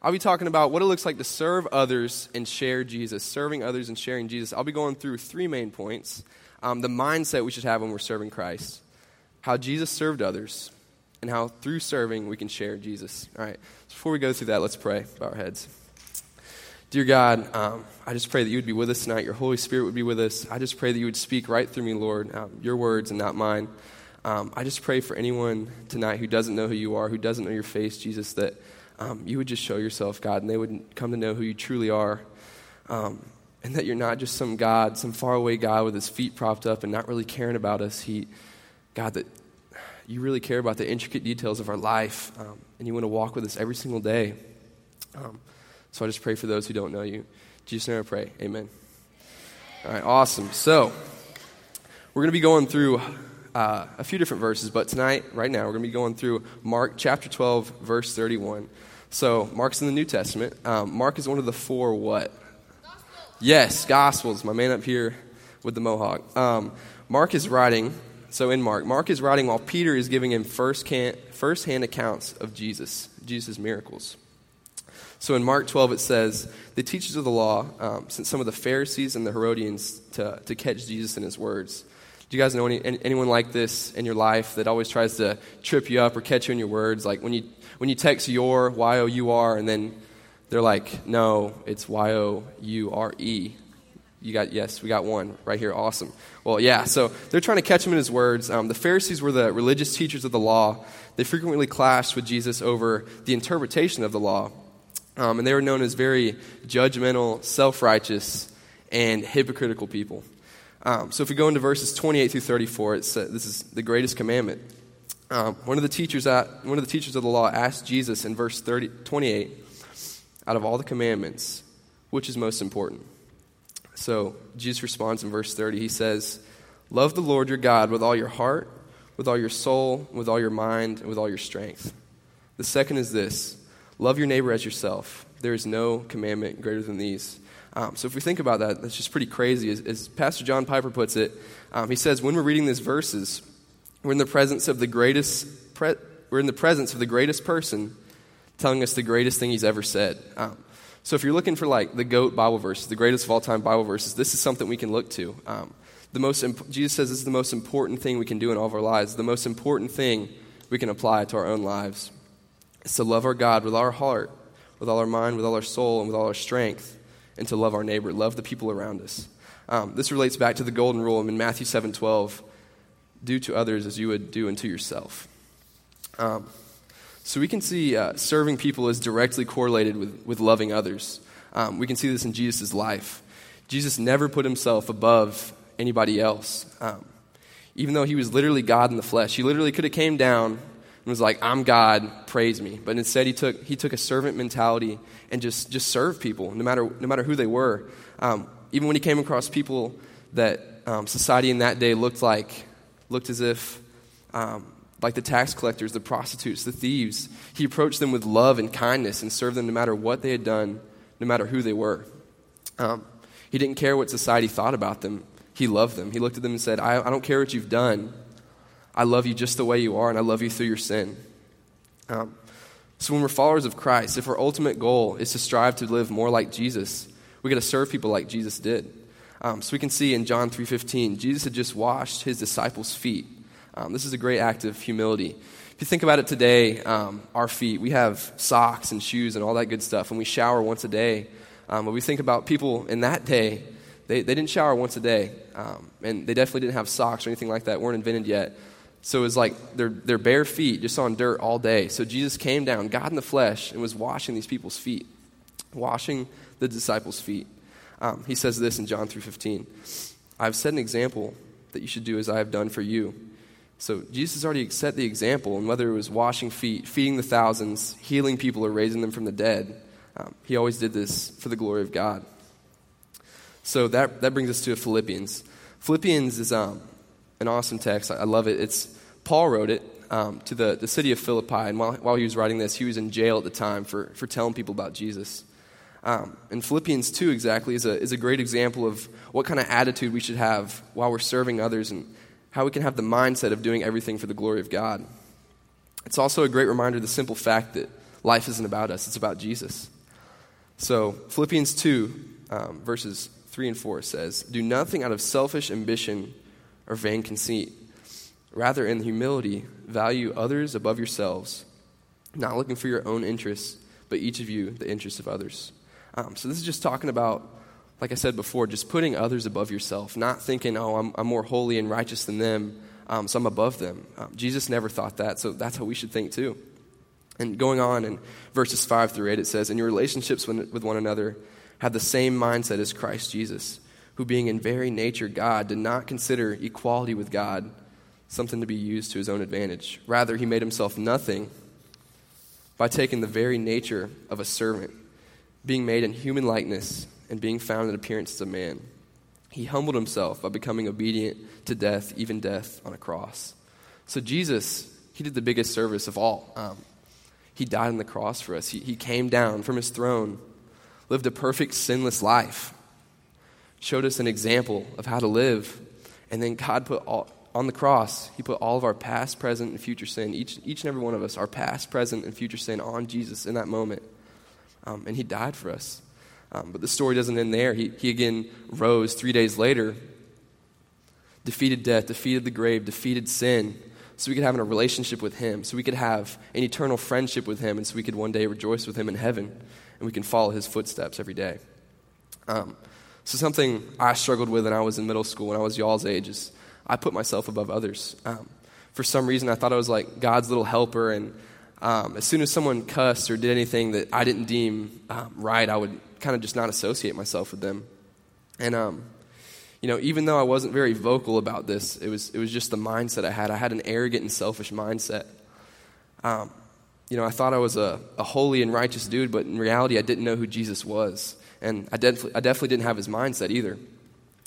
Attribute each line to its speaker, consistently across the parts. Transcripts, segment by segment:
Speaker 1: I'll be talking about what it looks like to serve others and share Jesus, serving others and sharing Jesus. I'll be going through three main points um, the mindset we should have when we're serving Christ, how Jesus served others, and how through serving we can share Jesus. All right, before we go through that, let's pray. Bow our heads. Dear God, um, I just pray that you would be with us tonight. Your Holy Spirit would be with us. I just pray that you would speak right through me, Lord, um, your words and not mine. Um, I just pray for anyone tonight who doesn't know who you are, who doesn't know your face, Jesus, that um, you would just show yourself, God, and they would come to know who you truly are. Um, and that you're not just some God, some faraway God with his feet propped up and not really caring about us. He, God, that you really care about the intricate details of our life, um, and you want to walk with us every single day. Um, so I just pray for those who don't know you. Jesus' name I pray. Amen. All right, awesome. So we're going to be going through uh, a few different verses, but tonight, right now, we're going to be going through Mark chapter 12, verse 31. So, Mark's in the New Testament. Um, Mark is one of the four what? Gospels. Yes, Gospels. My man up here with the mohawk. Um, Mark is writing, so in Mark, Mark is writing while Peter is giving him first hand accounts of Jesus, Jesus' miracles. So in Mark 12, it says, The teachers of the law um, sent some of the Pharisees and the Herodians to, to catch Jesus in his words. Do you guys know any, anyone like this in your life that always tries to trip you up or catch you in your words? Like when you, when you text your, Y O U R, and then they're like, no, it's Y O U R E. You got, yes, we got one right here. Awesome. Well, yeah, so they're trying to catch him in his words. Um, the Pharisees were the religious teachers of the law. They frequently clashed with Jesus over the interpretation of the law. Um, and they were known as very judgmental, self righteous, and hypocritical people. Um, so if we go into verses 28 through 34, it says, this is the greatest commandment. Um, one of the teachers at, one of the teachers of the law asked Jesus in verse 30, 28, out of all the commandments, which is most important? So Jesus responds in verse 30. He says, Love the Lord your God with all your heart, with all your soul, with all your mind, and with all your strength. The second is this love your neighbor as yourself. There is no commandment greater than these. Um, so if we think about that, that's just pretty crazy. As, as Pastor John Piper puts it, um, he says, when we're reading these verses, we're in the presence of the greatest, pre- we're in the presence of the greatest person telling us the greatest thing he's ever said. Um, so if you're looking for like the GOAT Bible verses, the greatest of all time Bible verses, this is something we can look to. Um, the most imp- Jesus says this is the most important thing we can do in all of our lives. The most important thing we can apply to our own lives is to love our God with our heart, with all our mind, with all our soul, and with all our strength and to love our neighbor, love the people around us. Um, this relates back to the golden rule in Matthew 7 12 do to others as you would do unto yourself. Um, so we can see uh, serving people is directly correlated with, with loving others. Um, we can see this in Jesus' life. Jesus never put himself above anybody else. Um, even though he was literally God in the flesh, he literally could have came down was like, I'm God, praise me. But instead, he took, he took a servant mentality and just, just served people, no matter, no matter who they were. Um, even when he came across people that um, society in that day looked like, looked as if, um, like the tax collectors, the prostitutes, the thieves, he approached them with love and kindness and served them no matter what they had done, no matter who they were. Um, he didn't care what society thought about them. He loved them. He looked at them and said, I, I don't care what you've done. I love you just the way you are, and I love you through your sin. Um, so, when we're followers of Christ, if our ultimate goal is to strive to live more like Jesus, we got to serve people like Jesus did. Um, so we can see in John 3:15, Jesus had just washed his disciples' feet. Um, this is a great act of humility. If you think about it today, um, our feet, we have socks and shoes and all that good stuff, and we shower once a day. Um, but we think about people in that day, they, they didn't shower once a day, um, and they definitely didn't have socks or anything like that, weren't invented yet. So it was like their, their bare feet just on dirt all day. So Jesus came down, God in the flesh, and was washing these people's feet, washing the disciples' feet. Um, he says this in John 3.15, I've set an example that you should do as I have done for you. So Jesus has already set the example, and whether it was washing feet, feeding the thousands, healing people, or raising them from the dead, um, he always did this for the glory of God. So that, that brings us to Philippians. Philippians is um, an awesome text. I love it. It's Paul wrote it um, to the, the city of Philippi, and while, while he was writing this, he was in jail at the time for, for telling people about Jesus. Um, and Philippians 2 exactly is a, is a great example of what kind of attitude we should have while we're serving others and how we can have the mindset of doing everything for the glory of God. It's also a great reminder of the simple fact that life isn't about us, it's about Jesus. So, Philippians 2, um, verses 3 and 4 says, Do nothing out of selfish ambition or vain conceit. Rather, in humility, value others above yourselves, not looking for your own interests, but each of you the interests of others. Um, so, this is just talking about, like I said before, just putting others above yourself, not thinking, oh, I'm, I'm more holy and righteous than them, um, so I'm above them. Um, Jesus never thought that, so that's how we should think too. And going on in verses 5 through 8, it says, In your relationships with one another, have the same mindset as Christ Jesus, who, being in very nature God, did not consider equality with God something to be used to his own advantage. Rather, he made himself nothing by taking the very nature of a servant, being made in human likeness and being found in appearance as a man. He humbled himself by becoming obedient to death, even death on a cross. So, Jesus, he did the biggest service of all. Um, he died on the cross for us. He, he came down from his throne, lived a perfect, sinless life, showed us an example of how to live, and then God put all, on the cross, He put all of our past, present, and future sin, each, each and every one of us, our past, present, and future sin on Jesus in that moment. Um, and He died for us. Um, but the story doesn't end there. He, he again rose three days later, defeated death, defeated the grave, defeated sin, so we could have a relationship with Him, so we could have an eternal friendship with Him, and so we could one day rejoice with Him in heaven, and we can follow His footsteps every day. Um, so, something I struggled with when I was in middle school, when I was y'all's age, is I put myself above others. Um, for some reason, I thought I was like God's little helper, and um, as soon as someone cussed or did anything that I didn't deem um, right, I would kind of just not associate myself with them. And um, you know, even though I wasn't very vocal about this, it was, it was just the mindset I had. I had an arrogant and selfish mindset. Um, you know, I thought I was a, a holy and righteous dude, but in reality, I didn't know who Jesus was. And I, I definitely didn't have his mindset either.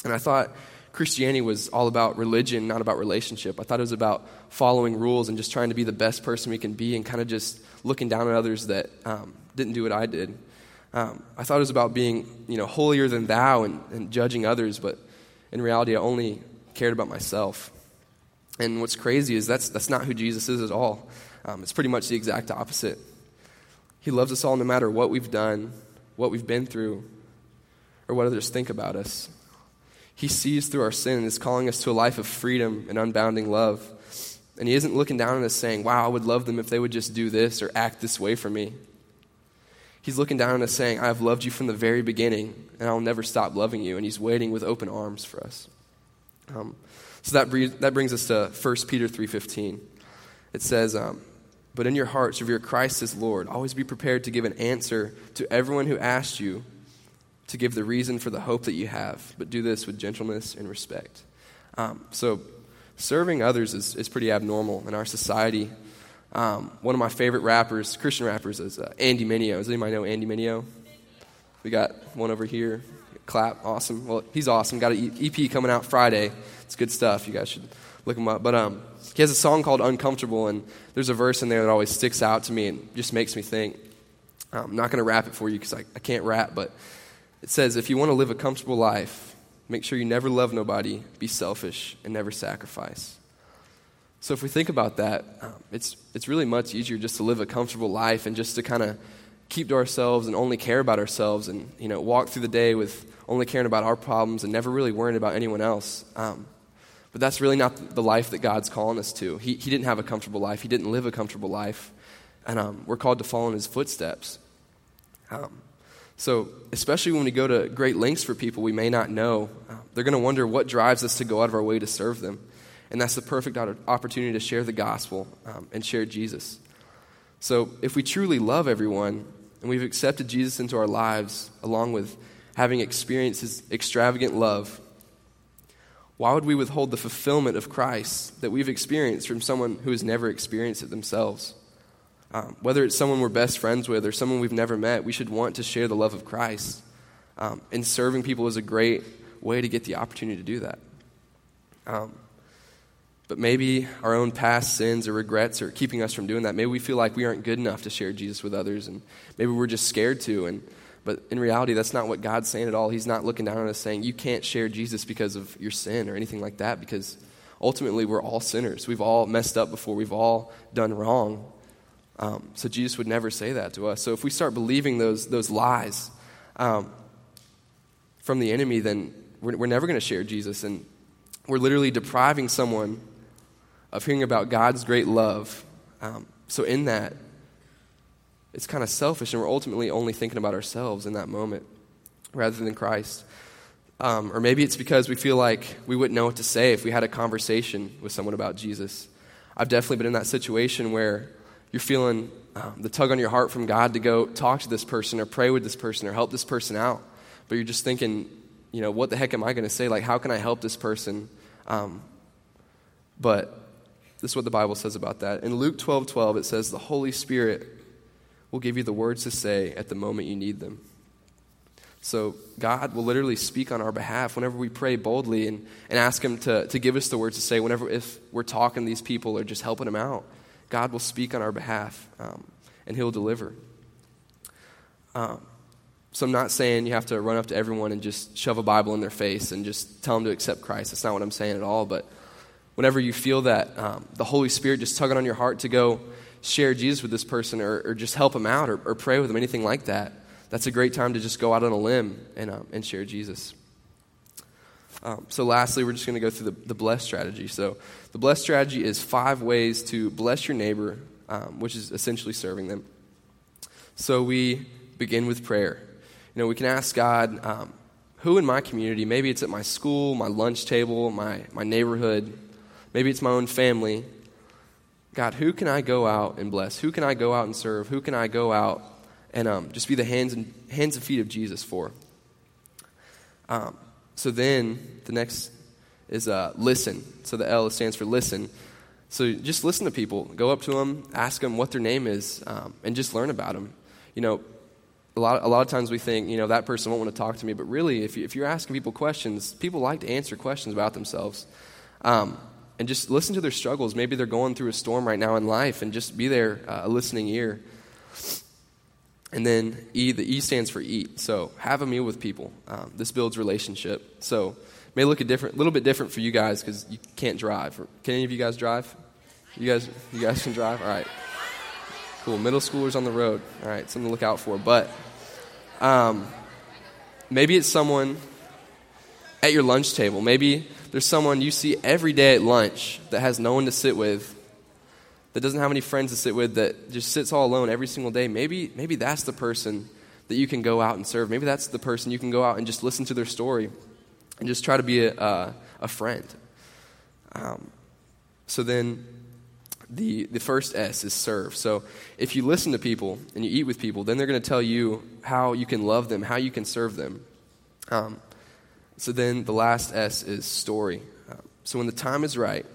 Speaker 1: And I thought Christianity was all about religion, not about relationship. I thought it was about following rules and just trying to be the best person we can be and kind of just looking down at others that um, didn't do what I did. Um, I thought it was about being, you know, holier than thou and, and judging others, but in reality, I only cared about myself. And what's crazy is that's, that's not who Jesus is at all. Um, it's pretty much the exact opposite. He loves us all no matter what we've done, what we've been through, or what others think about us. He sees through our sin and is calling us to a life of freedom and unbounding love. And He isn't looking down on us saying, Wow, I would love them if they would just do this or act this way for me. He's looking down on us saying, I have loved you from the very beginning, and I'll never stop loving you. And he's waiting with open arms for us. Um, so that, that brings us to 1 Peter 3.15. It says, um, But in your hearts revere Christ as Lord. Always be prepared to give an answer to everyone who asks you to give the reason for the hope that you have, but do this with gentleness and respect. Um, so serving others is, is pretty abnormal in our society. Um, one of my favorite rappers, Christian rappers, is uh, Andy Mineo. Does anybody know Andy Mineo? We got one over here. Clap, awesome. Well, he's awesome. Got an EP coming out Friday. It's good stuff. You guys should look him up. But um, he has a song called Uncomfortable, and there's a verse in there that always sticks out to me and just makes me think. I'm not going to rap it for you because I, I can't rap, but it says, if you want to live a comfortable life, make sure you never love nobody, be selfish, and never sacrifice. So if we think about that, um, it's, it's really much easier just to live a comfortable life and just to kind of keep to ourselves and only care about ourselves and you know walk through the day with only caring about our problems and never really worrying about anyone else. Um, but that's really not the life that God's calling us to. He, he didn't have a comfortable life. He didn't live a comfortable life. And um, we're called to follow in his footsteps. Um, so, especially when we go to great lengths for people we may not know, uh, they're going to wonder what drives us to go out of our way to serve them. And that's the perfect opportunity to share the gospel um, and share Jesus. So, if we truly love everyone and we've accepted Jesus into our lives, along with having experienced his extravagant love, why would we withhold the fulfillment of Christ that we've experienced from someone who has never experienced it themselves? Um, whether it's someone we're best friends with or someone we've never met, we should want to share the love of Christ. Um, and serving people is a great way to get the opportunity to do that. Um, but maybe our own past sins or regrets are keeping us from doing that. Maybe we feel like we aren't good enough to share Jesus with others, and maybe we're just scared to. And but in reality, that's not what God's saying at all. He's not looking down on us saying you can't share Jesus because of your sin or anything like that. Because ultimately, we're all sinners. We've all messed up before. We've all done wrong. Um, so Jesus would never say that to us. So if we start believing those, those lies um, from the enemy, then we're, we're never going to share Jesus. And we're literally depriving someone of hearing about God's great love. Um, so in that, it's kind of selfish, and we're ultimately only thinking about ourselves in that moment rather than Christ. Um, or maybe it's because we feel like we wouldn't know what to say if we had a conversation with someone about Jesus. I've definitely been in that situation where you're feeling um, the tug on your heart from God to go talk to this person or pray with this person or help this person out. But you're just thinking, you know, what the heck am I going to say? Like, how can I help this person? Um, but this is what the Bible says about that. In Luke 12 12, it says, The Holy Spirit will give you the words to say at the moment you need them. So God will literally speak on our behalf whenever we pray boldly and, and ask Him to, to give us the words to say whenever if we're talking to these people or just helping them out. God will speak on our behalf um, and He'll deliver. Um, so I'm not saying you have to run up to everyone and just shove a Bible in their face and just tell them to accept Christ. That's not what I'm saying at all. But whenever you feel that um, the Holy Spirit just tugging on your heart to go share Jesus with this person or, or just help them out or, or pray with them, anything like that, that's a great time to just go out on a limb and, um, and share Jesus. Um, so, lastly, we're just going to go through the, the bless strategy. So, the bless strategy is five ways to bless your neighbor, um, which is essentially serving them. So, we begin with prayer. You know, we can ask God, um, who in my community, maybe it's at my school, my lunch table, my, my neighborhood, maybe it's my own family. God, who can I go out and bless? Who can I go out and serve? Who can I go out and um, just be the hands and, hands and feet of Jesus for. Um, so then the next is uh, listen. So the L stands for listen. So just listen to people. Go up to them, ask them what their name is, um, and just learn about them. You know, a lot, a lot of times we think, you know, that person won't want to talk to me, but really, if, you, if you're asking people questions, people like to answer questions about themselves. Um, and just listen to their struggles. Maybe they're going through a storm right now in life, and just be there, uh, a listening ear. And then E, the E stands for eat. So have a meal with people. Um, this builds relationship. So may look a different, little bit different for you guys because you can't drive. Can any of you guys drive? You guys, you guys can drive. All right, cool. Middle schoolers on the road. All right, something to look out for. But um, maybe it's someone at your lunch table. Maybe there's someone you see every day at lunch that has no one to sit with that doesn't have any friends to sit with, that just sits all alone every single day, maybe, maybe that's the person that you can go out and serve. Maybe that's the person you can go out and just listen to their story and just try to be a, a friend. Um, so then the, the first S is serve. So if you listen to people and you eat with people, then they're going to tell you how you can love them, how you can serve them. Um, so then the last S is story. Um, so when the time is right,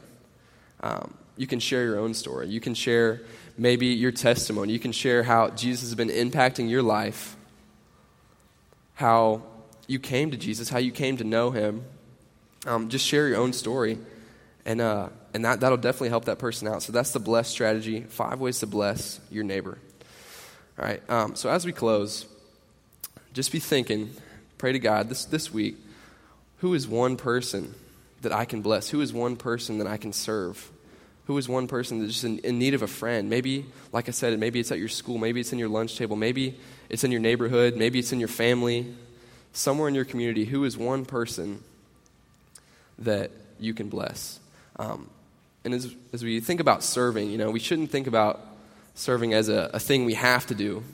Speaker 1: um, you can share your own story. You can share maybe your testimony. You can share how Jesus has been impacting your life, how you came to Jesus, how you came to know him. Um, just share your own story, and, uh, and that, that'll definitely help that person out. So that's the bless strategy five ways to bless your neighbor. All right, um, so as we close, just be thinking, pray to God this, this week who is one person that I can bless? Who is one person that I can serve? Who is one person that's just in, in, need of a friend? Maybe, like I said, maybe it's at your school, maybe it's in your lunch table, maybe it's in your neighborhood, maybe it's in your family, somewhere in your community. Who is one person that you can bless? Um, and as, as we think about serving, you know, we shouldn't think about serving as a, a thing we have to do.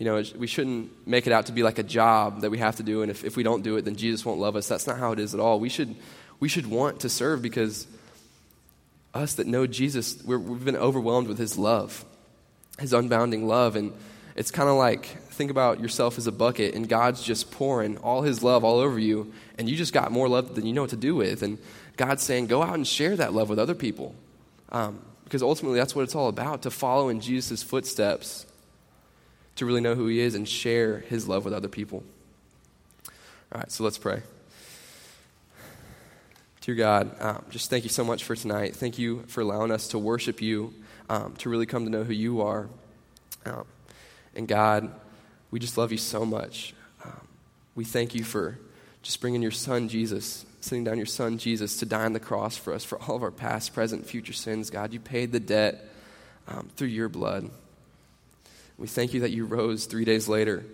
Speaker 1: You know, we shouldn't make it out to be like a job that we have to do, and if, if we don't do it, then Jesus won't love us. That's not how it is at all. We should, we should want to serve because us that know Jesus, we have been overwhelmed with his love, his unbounding love. And it's kind of like think about yourself as a bucket, and God's just pouring all his love all over you, and you just got more love than you know what to do with. And God's saying, go out and share that love with other people. Um, because ultimately, that's what it's all about to follow in Jesus' footsteps, to really know who he is and share his love with other people. All right, so let's pray. Dear God, um, just thank you so much for tonight. Thank you for allowing us to worship you, um, to really come to know who you are. Um, and God, we just love you so much. Um, we thank you for just bringing your son, Jesus, sitting down your son, Jesus, to die on the cross for us, for all of our past, present, future sins. God, you paid the debt um, through your blood. We thank you that you rose three days later,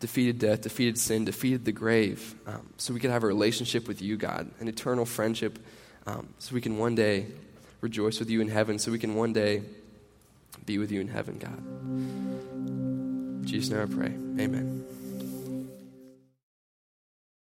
Speaker 1: defeated death, defeated sin, defeated the grave, um, so we could have a relationship with you, God, an eternal friendship, um, so we can one day rejoice with you in heaven, so we can one day be with you in heaven, God. In Jesus' name I pray. Amen.